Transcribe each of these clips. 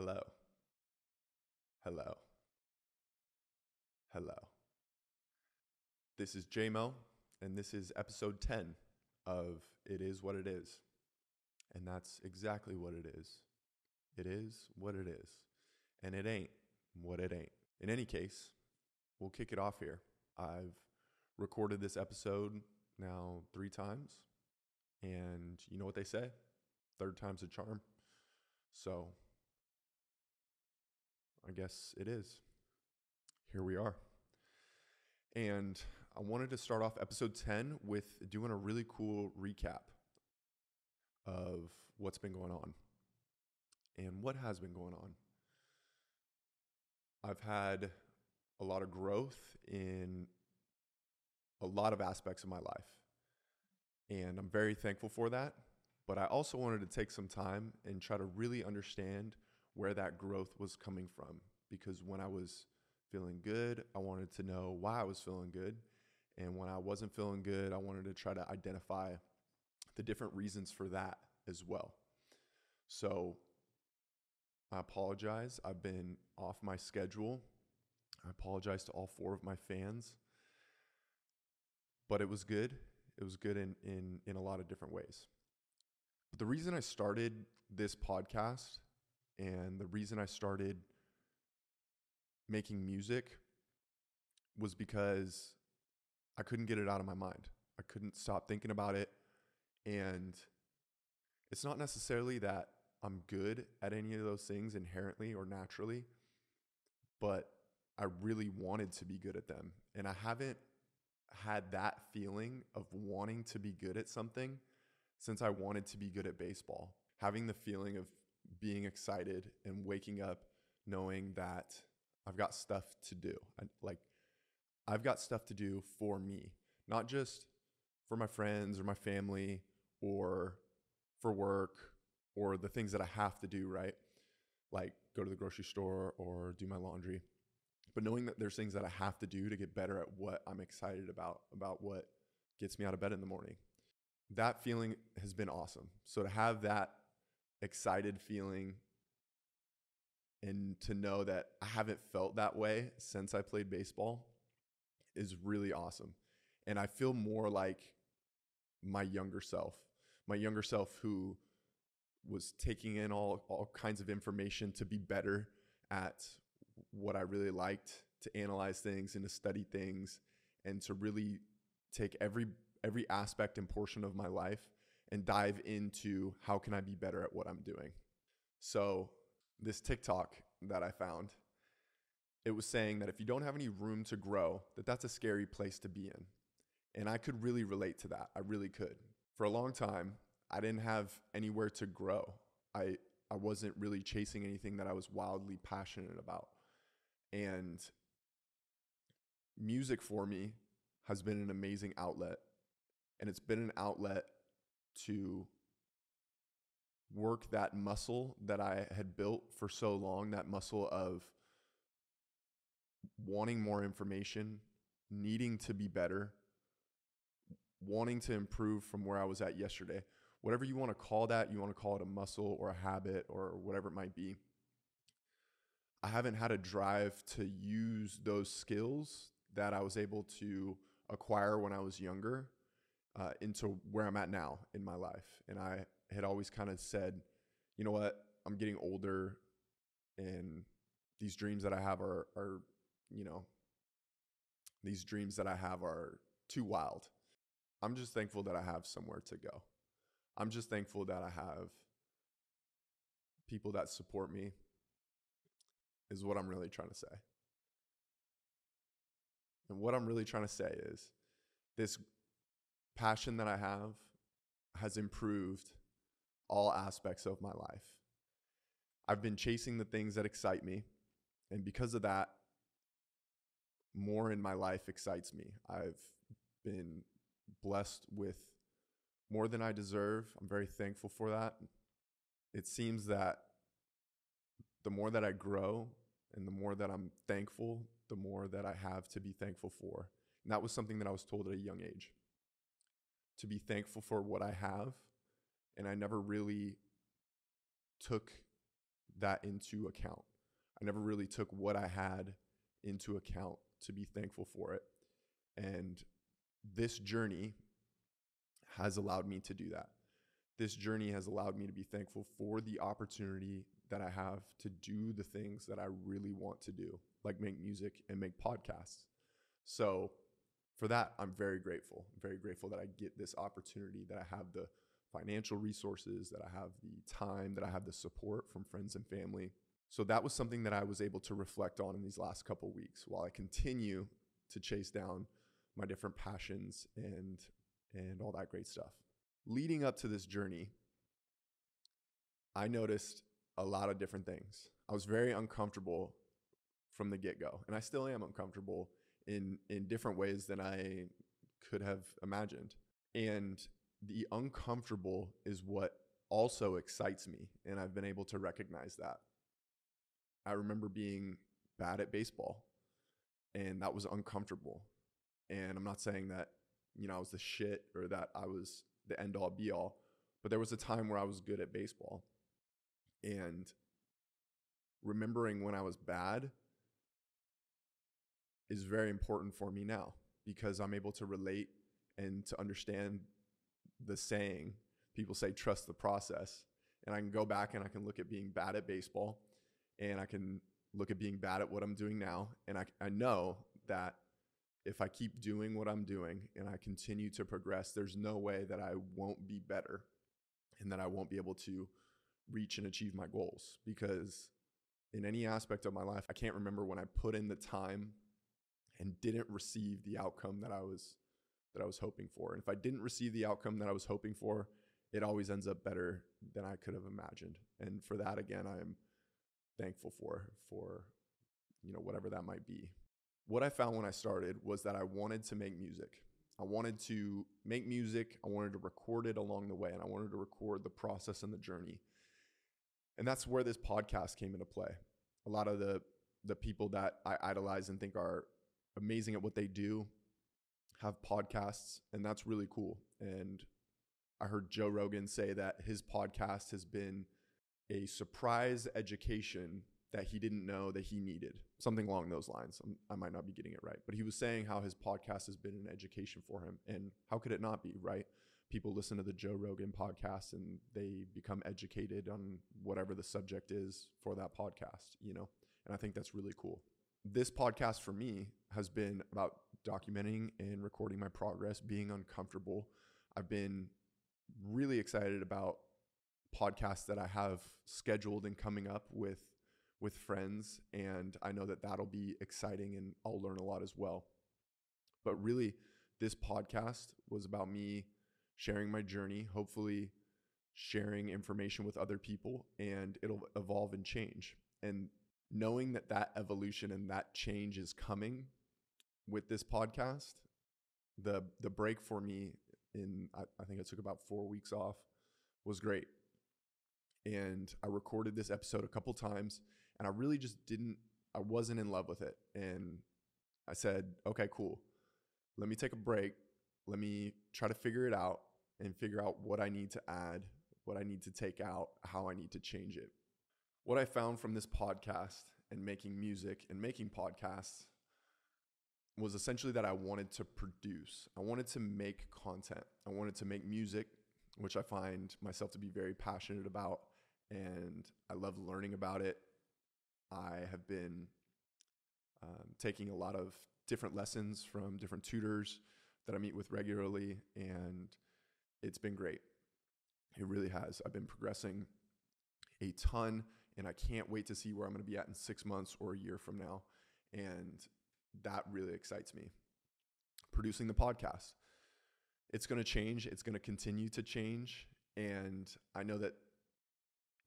Hello. Hello. Hello. This is JMO, and this is episode 10 of It Is What It Is. And that's exactly what it is. It is what it is. And it ain't what it ain't. In any case, we'll kick it off here. I've recorded this episode now three times. And you know what they say? Third time's a charm. So I guess it is. Here we are. And I wanted to start off episode 10 with doing a really cool recap of what's been going on and what has been going on. I've had a lot of growth in a lot of aspects of my life. And I'm very thankful for that. But I also wanted to take some time and try to really understand where that growth was coming from. Because when I was feeling good, I wanted to know why I was feeling good. And when I wasn't feeling good, I wanted to try to identify the different reasons for that as well. So I apologize. I've been off my schedule. I apologize to all four of my fans. But it was good. It was good in, in, in a lot of different ways. But the reason I started this podcast and the reason I started making music was because I couldn't get it out of my mind. I couldn't stop thinking about it. And it's not necessarily that I'm good at any of those things inherently or naturally, but I really wanted to be good at them. And I haven't had that feeling of wanting to be good at something since I wanted to be good at baseball. Having the feeling of being excited and waking up knowing that I've got stuff to do. I, like, I've got stuff to do for me, not just for my friends or my family or for work or the things that I have to do, right? Like go to the grocery store or do my laundry. But knowing that there's things that I have to do to get better at what I'm excited about, about what gets me out of bed in the morning. That feeling has been awesome. So to have that excited feeling and to know that I haven't felt that way since I played baseball is really awesome. And I feel more like my younger self, my younger self who was taking in all, all kinds of information to be better at what I really liked, to analyze things and to study things and to really take every every aspect and portion of my life and dive into how can I be better at what I'm doing. So this TikTok that I found, it was saying that if you don't have any room to grow, that that's a scary place to be in. And I could really relate to that. I really could. For a long time, I didn't have anywhere to grow. I I wasn't really chasing anything that I was wildly passionate about. And music for me has been an amazing outlet. And it's been an outlet to work that muscle that I had built for so long, that muscle of wanting more information, needing to be better, wanting to improve from where I was at yesterday. Whatever you want to call that, you want to call it a muscle or a habit or whatever it might be. I haven't had a drive to use those skills that I was able to acquire when I was younger uh, into where I'm at now in my life. And I had always kind of said, you know what, I'm getting older and these dreams that I have are, are, you know, these dreams that I have are too wild. I'm just thankful that I have somewhere to go. I'm just thankful that I have people that support me, is what I'm really trying to say. And what I'm really trying to say is this passion that I have has improved all aspects of my life. I've been chasing the things that excite me. And because of that, more in my life excites me. I've been blessed with more than I deserve. I'm very thankful for that. It seems that the more that I grow and the more that I'm thankful, the more that I have to be thankful for. And that was something that I was told at a young age to be thankful for what I have. And I never really took that into account. I never really took what I had into account to be thankful for it. And this journey has allowed me to do that. This journey has allowed me to be thankful for the opportunity that I have to do the things that I really want to do, like make music and make podcasts. So, for that, I'm very grateful. I'm very grateful that I get this opportunity, that I have the financial resources, that I have the time, that I have the support from friends and family. So that was something that I was able to reflect on in these last couple weeks while I continue to chase down my different passions and and all that great stuff. Leading up to this journey, I noticed a lot of different things. I was very uncomfortable from the get-go, and I still am uncomfortable in in different ways than I could have imagined. And the uncomfortable is what also excites me, and I've been able to recognize that. I remember being bad at baseball, and that was uncomfortable. And I'm not saying that, you know, I was the shit or that I was the end all be all, but there was a time where I was good at baseball. And remembering when I was bad is very important for me now because I'm able to relate and to understand the saying. People say, trust the process. And I can go back and I can look at being bad at baseball and I can look at being bad at what I'm doing now. And I, I know that if I keep doing what I'm doing and I continue to progress, there's no way that I won't be better and that I won't be able to reach and achieve my goals because in any aspect of my life, I can't remember when I put in the time and didn't receive the outcome that I was that I was hoping for. And if I didn't receive the outcome that I was hoping for, it always ends up better than I could have imagined. And for that again, I am thankful for for you know whatever that might be. What I found when I started was that I wanted to make music. I wanted to make music, I wanted to record it along the way and I wanted to record the process and the journey. And that's where this podcast came into play. A lot of the the people that I idolize and think are amazing at what they do have podcasts and that's really cool. And I heard Joe Rogan say that his podcast has been a surprise education that he didn't know that he needed. Something along those lines. I'm, i might not be getting it right, but he was saying how his podcast has been an education for him. And how could it not be, right? People listen to the Joe Rogan podcast and they become educated on whatever the subject is for that podcast, you know? And I think that's really cool. This podcast for me has been about documenting and recording my progress, being uncomfortable. I've been really excited about podcasts that I have scheduled and coming up with with friends and I know that that'll be exciting and I'll learn a lot as well. But really this podcast was about me sharing my journey, hopefully sharing information with other people and it'll evolve and change. And knowing that that evolution and that change is coming with this podcast, the the break for me in I, I think it took about four weeks off was great and I recorded this episode a couple times and I really just didn't I wasn't in love with it and I said, "Okay, cool. Let me take a break. Let me try to figure it out and figure out what I need to add, what I need to take out, how I need to change it." What I found from this podcast and making music and making podcasts was essentially that I wanted to produce. I wanted to make content. I wanted to make music, which I find myself to be very passionate about and I love learning about it. I have been um, taking a lot of different lessons from different tutors that I meet with regularly, and it's been great. It really has. I've been progressing a ton, and I can't wait to see where I'm going to be at in six months or a year from now. And that really excites me. Producing the podcast, it's going to change, it's going to continue to change. And I know that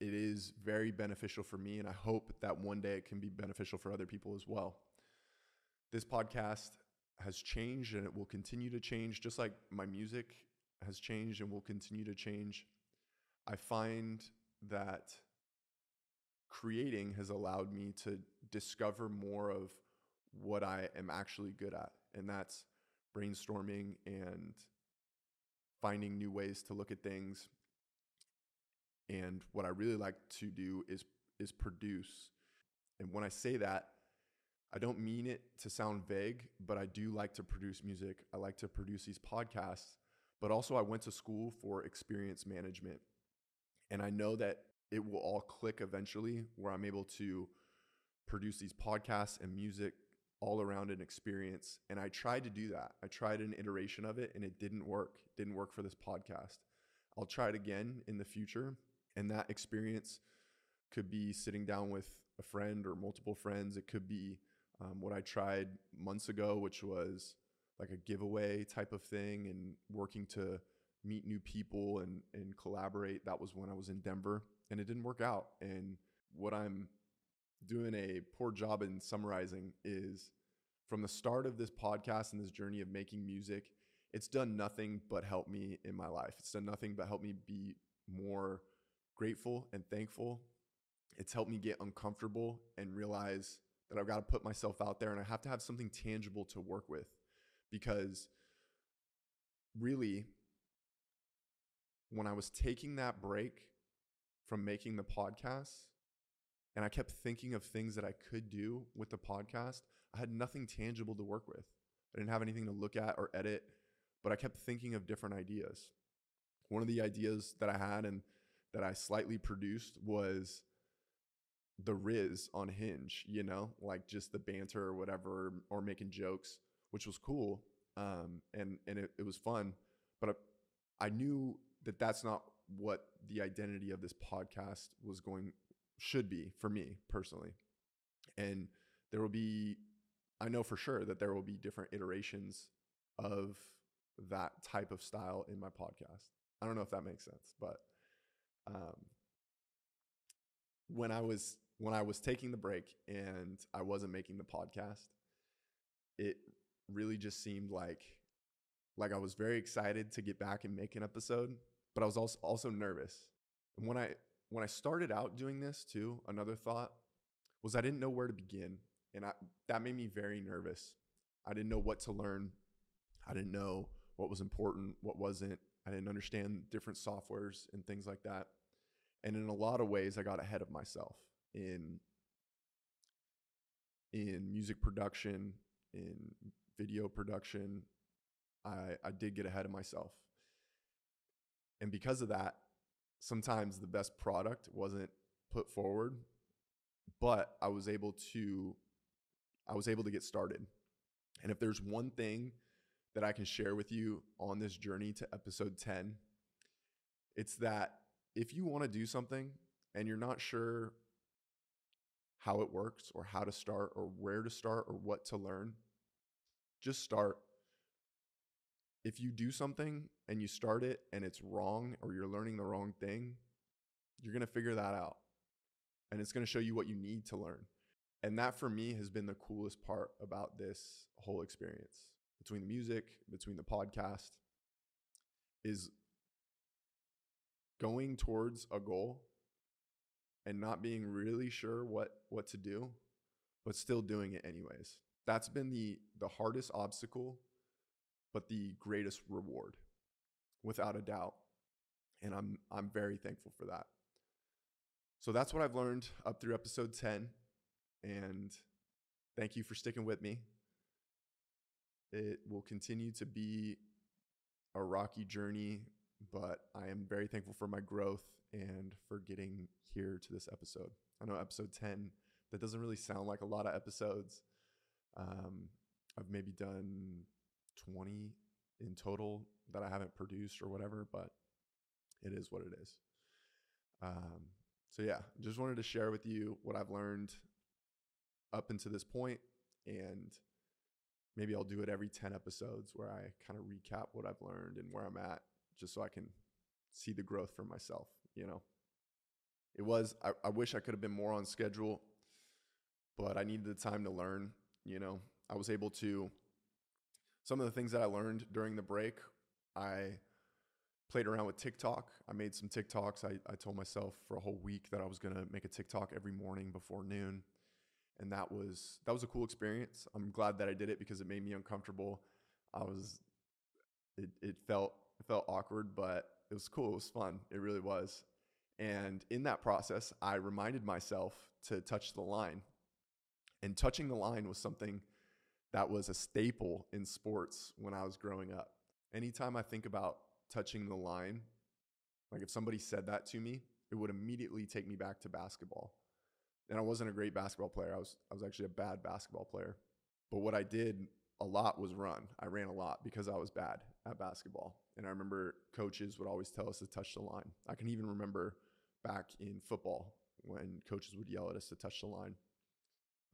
it is very beneficial for me, and I hope that one day it can be beneficial for other people as well. This podcast has changed and it will continue to change, just like my music has changed and will continue to change. I find that creating has allowed me to discover more of what I am actually good at, and that's brainstorming and finding new ways to look at things and what I really like to do is is produce. And when I say that, I don't mean it to sound vague, but I do like to produce music. I like to produce these podcasts, but also I went to school for experience management. And I know that it will all click eventually where I'm able to produce these podcasts and music all around an experience. And I tried to do that. I tried an iteration of it and it didn't work. It didn't work for this podcast. I'll try it again in the future. And that experience could be sitting down with a friend or multiple friends. It could be um, what I tried months ago, which was like a giveaway type of thing and working to meet new people and, and collaborate. That was when I was in Denver and it didn't work out. And what I'm doing a poor job in summarizing is from the start of this podcast and this journey of making music, it's done nothing but help me in my life. It's done nothing but help me be more grateful and thankful. It's helped me get uncomfortable and realize that I've got to put myself out there and I have to have something tangible to work with because really, when I was taking that break from making the podcast, and I kept thinking of things that I could do with the podcast. I had nothing tangible to work with. I didn't have anything to look at or edit, but I kept thinking of different ideas. One of the ideas that I had and that I slightly produced was the Riz on Hinge, you know, like just the banter or whatever, or making jokes, which was cool. Um, and and it, it was fun, but I, I knew that that's not what the identity of this podcast was going should be for me personally. And there will be, I know for sure that there will be different iterations of that type of style in my podcast. I don't know if that makes sense, but um, when I was when I was taking the break and I wasn't making the podcast, it really just seemed like like I was very excited to get back and make an episode, but I was also also nervous. And when I when I started out doing this too, another thought was I didn't know where to begin. And I, that made me very nervous. I didn't know what to learn. I didn't know what was important, what wasn't. I didn't understand different softwares and things like that. And in a lot of ways, I got ahead of myself in in music production, in video production. I, I did get ahead of myself. And because of that, sometimes the best product wasn't put forward, but I was able to I was able to get started. And if there's one thing that I can share with you on this journey to episode 10, it's that if you want to do something and you're not sure how it works or how to start or where to start or what to learn, just start if you do something and you start it and it's wrong or you're learning the wrong thing, you're going to figure that out. And it's going to show you what you need to learn. And that for me has been the coolest part about this whole experience between the music, between the podcast, is going towards a goal and not being really sure what what to do but still doing it anyways that's been the the hardest obstacle but the greatest reward, without a doubt. And I'm I'm very thankful for that. So that's what I've learned up through episode 10. And thank you for sticking with me. It will continue to be a rocky journey, but I am very thankful for my growth and for getting here to this episode. I know episode 10, that doesn't really sound like a lot of episodes. Um, I've maybe done 20 in total that I haven't produced or whatever, but it is what it is. Um, so yeah, just wanted to share with you what I've learned up until this point, and maybe I'll do it every 10 episodes where I kind of recap what I've learned and where I'm at, just so I can see the growth for myself, you know. It was, I, I wish I could have been more on schedule, but I needed the time to learn, you know. I was able to some of the things that I learned during the break, I played around with TikTok. I made some TikToks. I, I told myself for a whole week that I was to make a TikTok every morning before noon. And that was that was a cool experience. I'm glad that I did it because it made me uncomfortable. I was it, it felt it felt awkward, but it was cool. It was fun. It really was. And in that process, I reminded myself to touch the line. And touching the line was something that was a staple in sports when I was growing up. Anytime I think about touching the line, like if somebody said that to me, it would immediately take me back to basketball. And I wasn't a great basketball player. I was I was actually a bad basketball player. But what I did a lot was run. I ran a lot because I was bad at basketball. And I remember coaches would always tell us to touch the line. I can even remember back in football when coaches would yell at us to touch the line.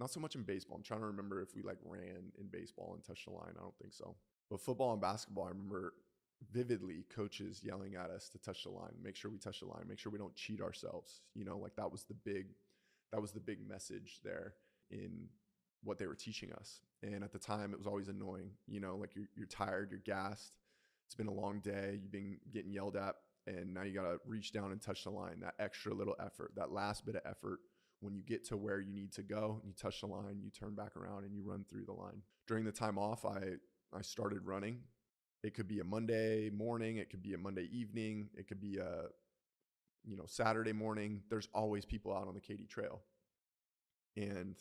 Not so much in baseball. I'm trying to remember if we like ran in baseball and touched the line. I don't think so. But football and basketball, I remember vividly coaches yelling at us to touch the line, make sure we touch the line, make sure we don't cheat ourselves. You know, like that was the big that was the big message there in what they were teaching us. And at the time it was always annoying, you know, like you're you're tired, you're gassed. It's been a long day, you've been getting yelled at and now you got to reach down and touch the line. That extra little effort, that last bit of effort when you get to where you need to go, you touch the line, you turn back around and you run through the line. During the time off, I I started running. It could be a Monday morning, it could be a Monday evening, it could be a you know, Saturday morning. There's always people out on the Katy Trail. And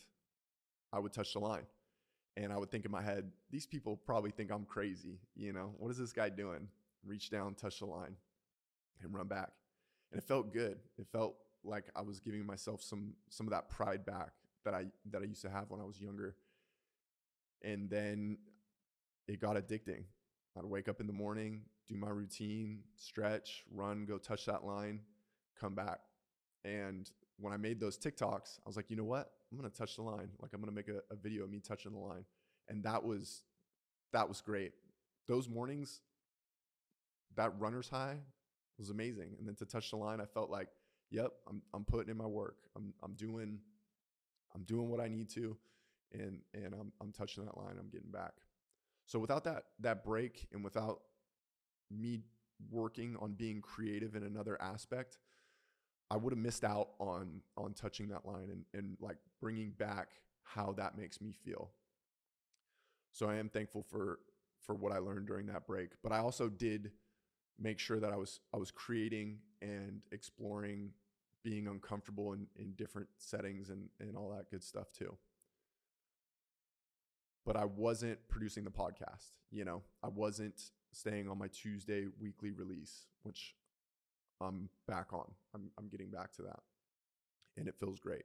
I would touch the line. And I would think in my head, these people probably think I'm crazy, you know. What is this guy doing? Reach down, touch the line and run back. And it felt good. It felt like I was giving myself some some of that pride back that I that I used to have when I was younger. And then it got addicting. I'd wake up in the morning, do my routine, stretch, run, go touch that line, come back. And when I made those TikToks, I was like, you know what? I'm gonna touch the line. Like I'm gonna make a, a video of me touching the line. And that was that was great. Those mornings, that runner's high was amazing. And then to touch the line, I felt like, yep, I'm I'm putting in my work. I'm I'm doing I'm doing what I need to, and and I'm I'm touching that line. I'm getting back. So without that that break and without me working on being creative in another aspect, I would have missed out on on touching that line and and like bringing back how that makes me feel. So I am thankful for for what I learned during that break, but I also did make sure that I was I was creating and exploring being uncomfortable in, in different settings and, and all that good stuff too. But I wasn't producing the podcast, you know, I wasn't staying on my Tuesday weekly release, which I'm back on. I'm, I'm getting back to that. And it feels great.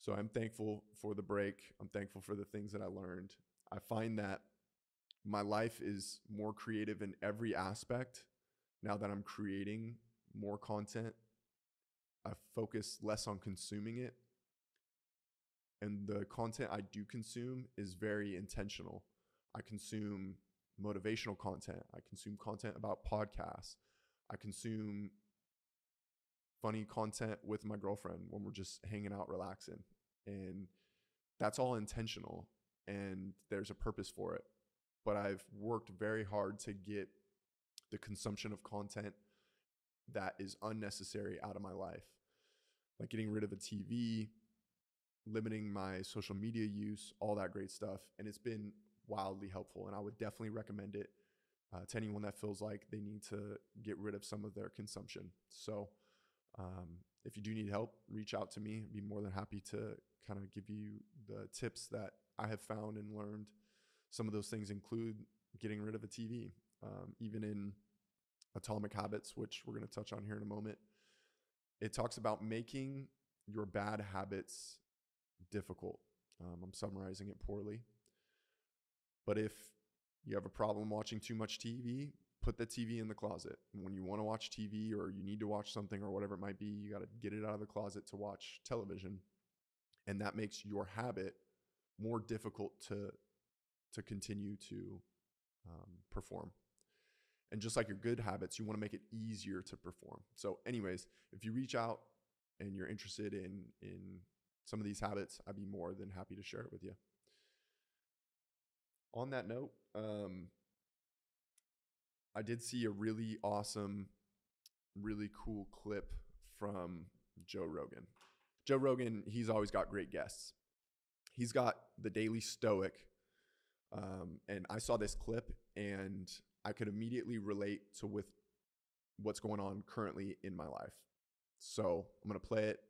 So I'm thankful for the break. I'm thankful for the things that I learned. I find that my life is more creative in every aspect now that I'm creating more content. I focus less on consuming it. And the content I do consume is very intentional. I consume motivational content. I consume content about podcasts. I consume funny content with my girlfriend when we're just hanging out, relaxing. And that's all intentional. And there's a purpose for it but I've worked very hard to get the consumption of content that is unnecessary out of my life. Like getting rid of a TV, limiting my social media use, all that great stuff. And it's been wildly helpful. And I would definitely recommend it uh, to anyone that feels like they need to get rid of some of their consumption. So, um, if you do need help, reach out to me. I'd be more than happy to kind of give you the tips that I have found and learned some of those things include getting rid of a TV. Um, even in Atomic Habits, which we're going to touch on here in a moment, it talks about making your bad habits difficult. Um, I'm summarizing it poorly. But if you have a problem watching too much TV, put the TV in the closet. When you want to watch TV or you need to watch something or whatever it might be, you got to get it out of the closet to watch television. And that makes your habit more difficult to to continue to um, perform. And just like your good habits, you want to make it easier to perform. So, anyways, if you reach out and you're interested in in some of these habits, I'd be more than happy to share it with you. On that note, um, I did see a really awesome, really cool clip from Joe Rogan. Joe Rogan, he's always got great guests. He's got the Daily Stoic um, and I saw this clip and I could immediately relate to with what's going on currently in my life. So I'm going to play it.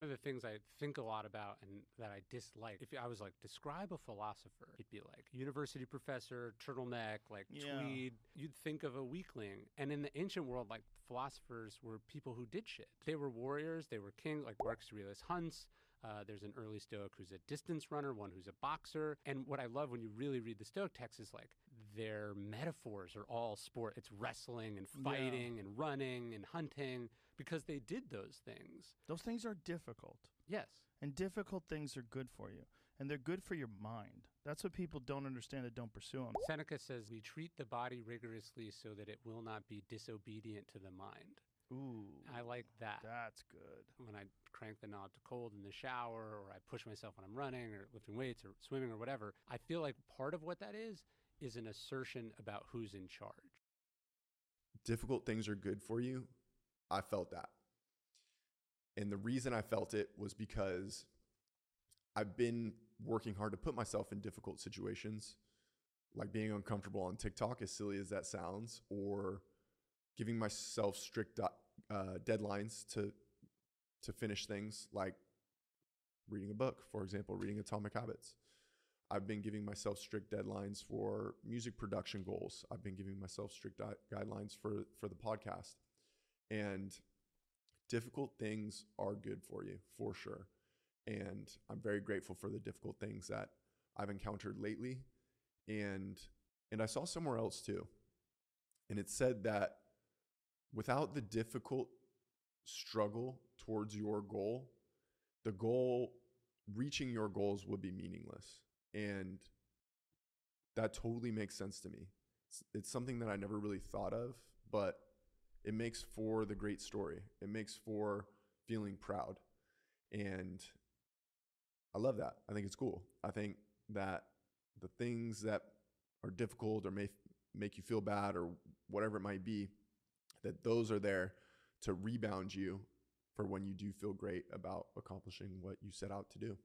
One of the things I think a lot about and that I dislike, if I was like, describe a philosopher, it'd be like university professor, turtleneck, like Yeah. tweed. You'd think of a weakling. And in the ancient world, like philosophers were people who did shit. They were warriors, they were kings, like Marcus Aurelius Hunts. Uh, there's an early Stoic who's a distance runner, one who's a boxer. And what I love when you really read the Stoic text is like their metaphors are all sport. It's wrestling and Yeah. fighting and running and hunting because they did those things. Those things are difficult. Yes. And difficult things are good for you. And they're good for your mind. That's what people don't understand that don't pursue them. Seneca says we treat the body rigorously so that it will not be disobedient to the mind. Ooh. I like that. That's good. When I crank the knob to cold in the shower, or I push myself when I'm running, or lifting weights, or swimming, or whatever, I feel like part of what that is is an assertion about who's in charge. difficult things are good for you. I felt that. And the reason I felt it was because I've been working hard to put myself in difficult situations, like being uncomfortable on TikTok, as silly as that sounds, or giving myself strict uh, deadlines to to finish things, like reading a book, for example, reading Atomic Habits. I've been giving myself strict deadlines for music production goals. I've been giving myself strict guidelines for for the podcast. And difficult things are good for you, for sure. And I'm very grateful for the difficult things that I've encountered lately. And and I saw somewhere else too. And it said that without the difficult struggle towards your goal, the goal reaching your goals would be meaningless. And that totally makes sense to me. It's, it's something that I never really thought of, but it makes for the great story. It makes for feeling proud. And I love that. I think it's cool. I think that the things that are difficult or may make you feel bad or whatever it might be, that those are there to rebound you for when you do feel great about accomplishing what you set out to do.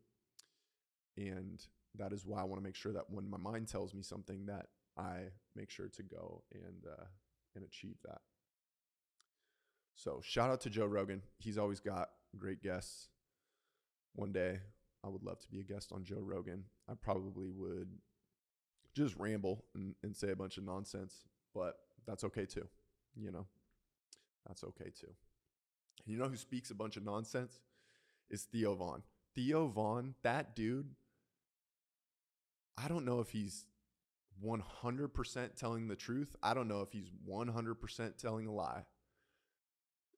And that is why I want to make sure that when my mind tells me something that I make sure to go and uh, and achieve that. So shout out to Joe Rogan. He's always got great guests. One day I would love to be a guest on Joe Rogan. I probably would just ramble and, and say a bunch of nonsense, but that's okay too. You know, that's okay too. You know who speaks a bunch of nonsense? Is Theo Von. Theo Von, that dude, I don't know if he's 100% telling the truth. I don't know if he's 100% telling a lie.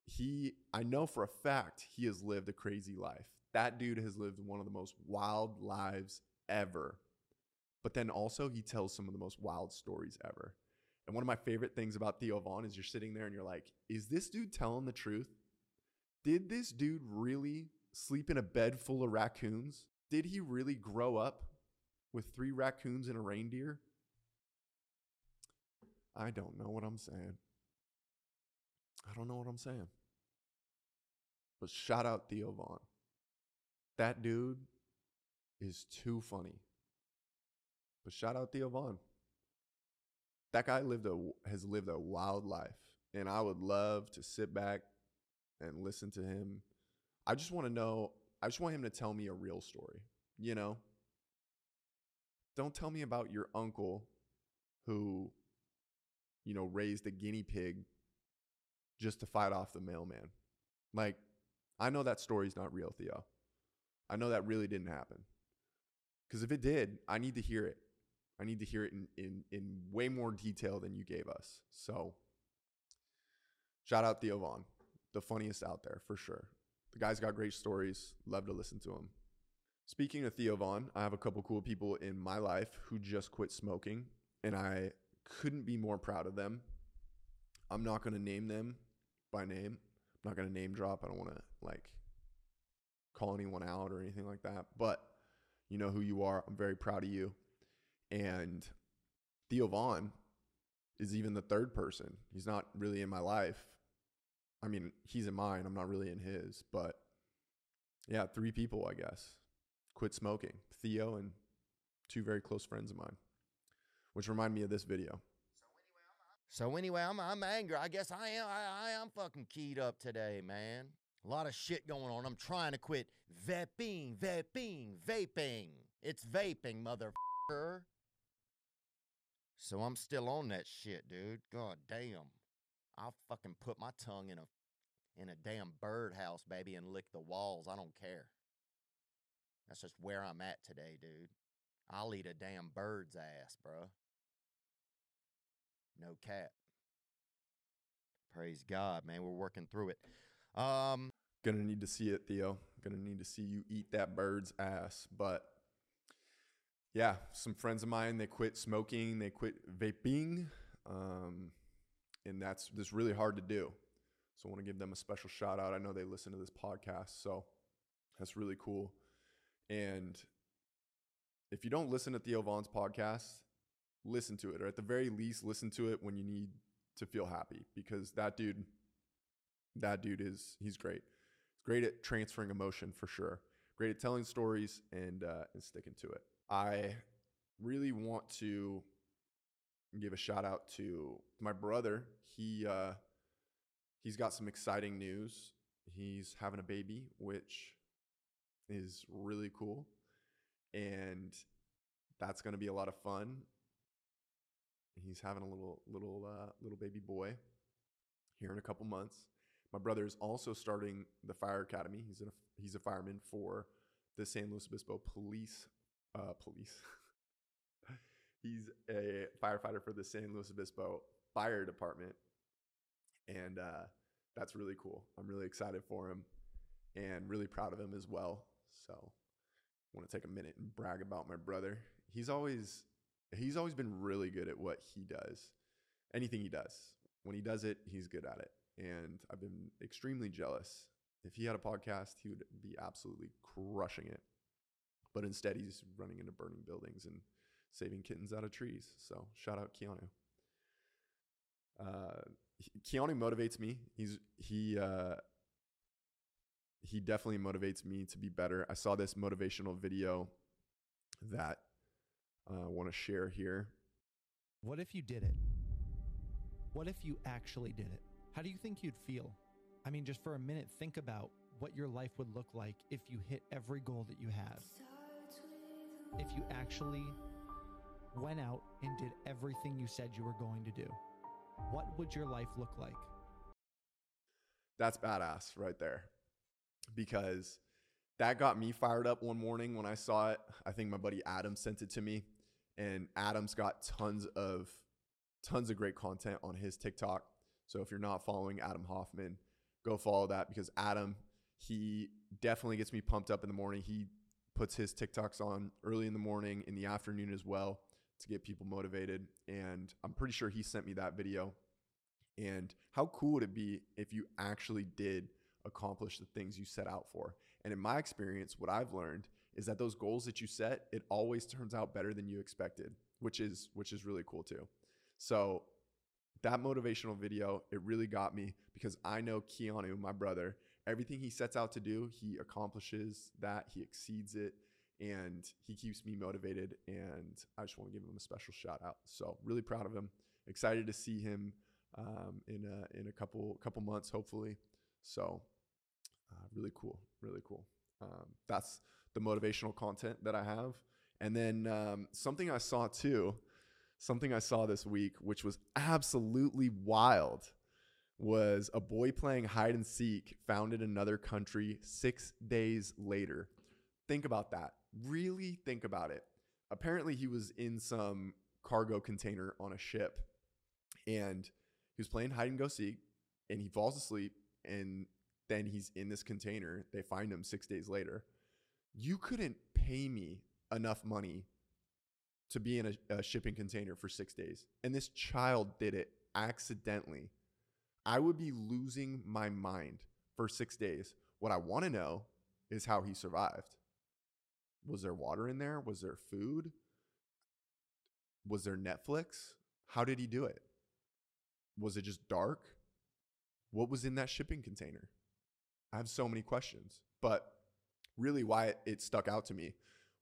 He, I know for a fact he has lived a crazy life. That dude has lived one of the most wild lives ever. But then also, he tells some of the most wild stories ever. And one of my favorite things about Theo Von is you're sitting there and you're like, is this dude telling the truth? Did this dude really sleep in a bed full of raccoons? Did he really grow up with three raccoons and a reindeer? I don't know what I'm saying. I don't know what I'm saying. But shout out Theo Von. That dude is too funny. But shout out Theo Von. That guy lived a has lived a wild life, and I would love to sit back and listen to him. I just want to know. I just want him to tell me a real story. You know, don't tell me about your uncle who, you know, raised a guinea pig just to fight off the mailman. Like, I know that story's not real, Theo. I know that really didn't happen. Because if it did, I need to hear it. I need to hear it in, in, in way more detail than you gave us. So, shout out Theo Von, the funniest out there for sure. The guy's got great stories. Love to listen to him. Speaking of Theo Von, I have a couple cool people in my life who just quit smoking, and I couldn't be more proud of them. I'm not going to name them by name. I'm not going to name drop. I don't want to like call anyone out or anything like that. But you know who you are. I'm very proud of you. And Theo Von is even the third person. He's not really in my life. I mean, he's in mine. I'm not really in his. But yeah, three people, I guess, quit smoking. Theo and two very close friends of mine, which remind me of this video. So anyway, I'm I'm angry. I guess I am I, I am fucking keyed up today, man. A lot of shit going on. I'm trying to quit vaping, vaping, vaping. It's vaping, motherfucker. So I'm still on that shit, dude. God damn. I'll fucking put my tongue in a in a damn birdhouse, baby, and lick the walls. I don't care. That's just where I'm at today, dude. I'll eat a damn bird's ass, bruh. No cap. Praise God, man. We're working through it. Um, Gonna need to see it, Theo. Gonna need to see you eat that bird's ass. But yeah, some friends of mine they quit smoking, they quit vaping, um, and that's that's really hard to do. So I want to give them a special shout out. I know they listen to this podcast, so that's really cool. And if you don't listen to Theo Von's podcast, listen to it, or at the very least, listen to it when you need to feel happy, because that dude, that dude is he's great. He's great at transferring emotion for sure. Great at telling stories and uh, and sticking to it. I really want to give a shout out to my brother. He uh, he's got some exciting news. He's having a baby, which is really cool, and that's going to be a lot of fun. He's having a little little uh, little baby boy here in a couple months. My brother is also starting the fire academy. He's a he's a fireman for the San Luis Obispo Police uh, Police. he's a firefighter for the San Luis Obispo Fire Department, and uh, that's really cool. I'm really excited for him, and really proud of him as well. So, I want to take a minute and brag about my brother. He's always he's always been really good at what he does. Anything he does, when he does it, he's good at it, and I've been extremely jealous. If he had a podcast, he would be absolutely crushing it. But instead, he's running into burning buildings and saving kittens out of trees. So shout out Keanu. Uh, Keanu motivates me. He's he uh, he definitely motivates me to be better. I saw this motivational video that uh, I want to share here. What if you did it? What if you actually did it? How do you think you'd feel? I mean, just for a minute, think about what your life would look like if you hit every goal that you had. If you actually went out and did everything you said you were going to do. What would your life look like? That's badass right there. Because that got me fired up one morning when I saw it. I think my buddy Adam sent it to me and Adam's got tons of tons of great content on his TikTok. So if you're not following Adam Hoffman, go follow that because Adam he definitely gets me pumped up in the morning. He puts his TikToks on early in the morning, in the afternoon as well to get people motivated and I'm pretty sure he sent me that video. And how cool would it be if you actually did accomplish the things you set out for? And in my experience, what I've learned is that those goals that you set, it always turns out better than you expected, which is which is really cool too. So that motivational video, it really got me because I know Keanu, my brother, everything he sets out to do, he accomplishes that, he exceeds it, and he keeps me motivated. And I just want to give him a special shout out. So really proud of him. Excited to see him um, in a in a couple couple months, hopefully. So uh, really cool, really cool. Um, that's the motivational content that I have. And then um, something I saw too, something I saw this week, which was absolutely wild, was a boy playing hide and seek found in another country six days later. Think about that. Really think about it. Apparently, he was in some cargo container on a ship and he was playing hide and go seek and he falls asleep and then he's in this container. They find him six days later. You couldn't pay me enough money to be in a, a shipping container for six days. And this child did it accidentally. I would be losing my mind for six days. What I want to know is how he survived. Was there water in there? Was there food? Was there Netflix? How did he do it? Was it just dark? What was in that shipping container? I have so many questions. But really, why it, it stuck out to me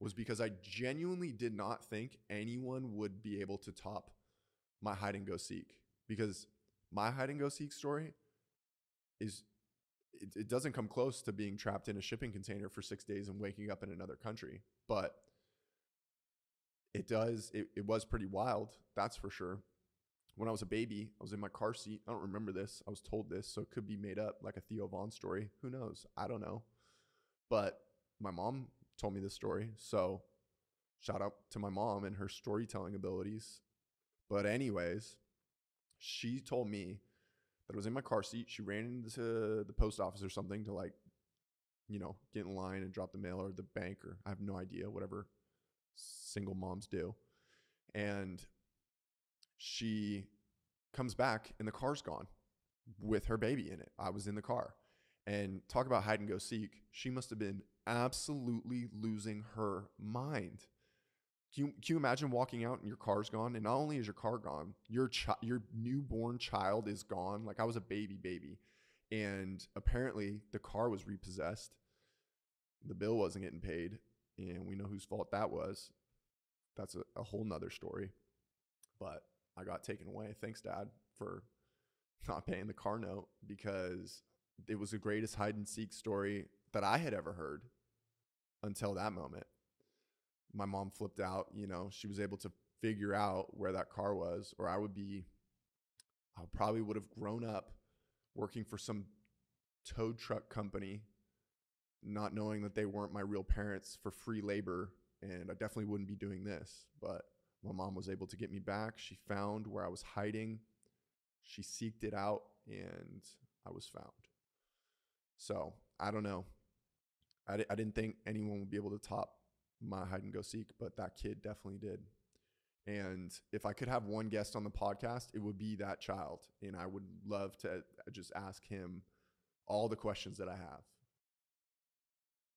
was because I genuinely did not think anyone would be able to top my hide and go seek. because my hide and go seek story is it, it doesn't come close to being trapped in a shipping container for six days and waking up in another country, but it does it, it was pretty wild, that's for sure. When I was a baby, I was in my car seat. I don't remember this. I was told this, so it could be made up like a Theo Von story. Who knows? I don't know. But my mom told me this story. So shout out to my mom and her storytelling abilities. But, anyways, she told me that I was in my car seat. She ran into the post office or something to like, you know, get in line and drop the mail or the bank or I have no idea, whatever single moms do. And she comes back and the car's gone with her baby in it. I was in the car. And talk about hide and go seek. She must have been absolutely losing her mind. Can you, can you imagine walking out and your car's gone? And not only is your car gone, your chi- your newborn child is gone. Like I was a baby baby. And apparently the car was repossessed. The bill wasn't getting paid. And we know whose fault that was. That's a, a whole nother story. But I got taken away. Thanks, Dad, for not paying the car note because it was the greatest hide and seek story that I had ever heard until that moment. My mom flipped out, you know, she was able to figure out where that car was, or I would be, I probably would have grown up working for some tow truck company, not knowing that they weren't my real parents for free labor. And I definitely wouldn't be doing this. But my mom was able to get me back. She found where I was hiding. She seeked it out and I was found. So I don't know. I, di- I didn't think anyone would be able to top my hide and go seek, but that kid definitely did. And if I could have one guest on the podcast, it would be that child. And I would love to uh, just ask him all the questions that I have.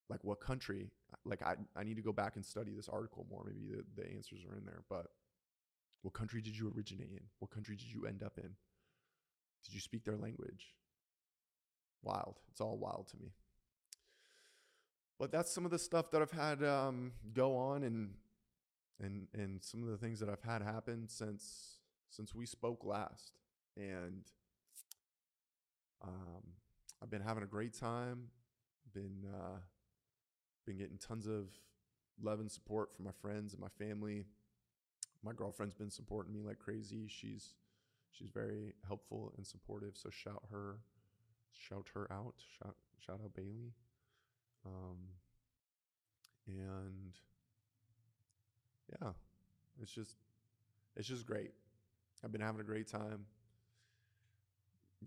Like what country? Like I, I need to go back and study this article more. Maybe the, the answers are in there. But what country did you originate in? What country did you end up in? Did you speak their language? Wild. It's all wild to me. But that's some of the stuff that I've had um, go on and and and some of the things that I've had happen since since we spoke last. And um, I've been having a great time. Been uh, been getting tons of love and support from my friends and my family. My girlfriend's been supporting me like crazy. She's she's very helpful and supportive. So shout her shout her out. Shout shout out Bailey. Um, and yeah, it's just it's just great. I've been having a great time.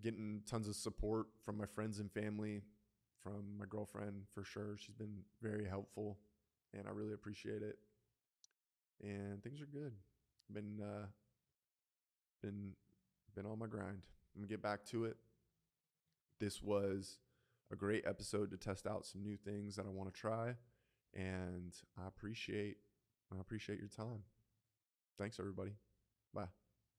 Getting tons of support from my friends and family, from my girlfriend for sure. She's been very helpful, and I really appreciate it. And things are good. Been uh, been been on my grind. I'm gonna get back to it. This was a great episode to test out some new things that I want to try, and I appreciate I appreciate your time. Thanks everybody. Bye.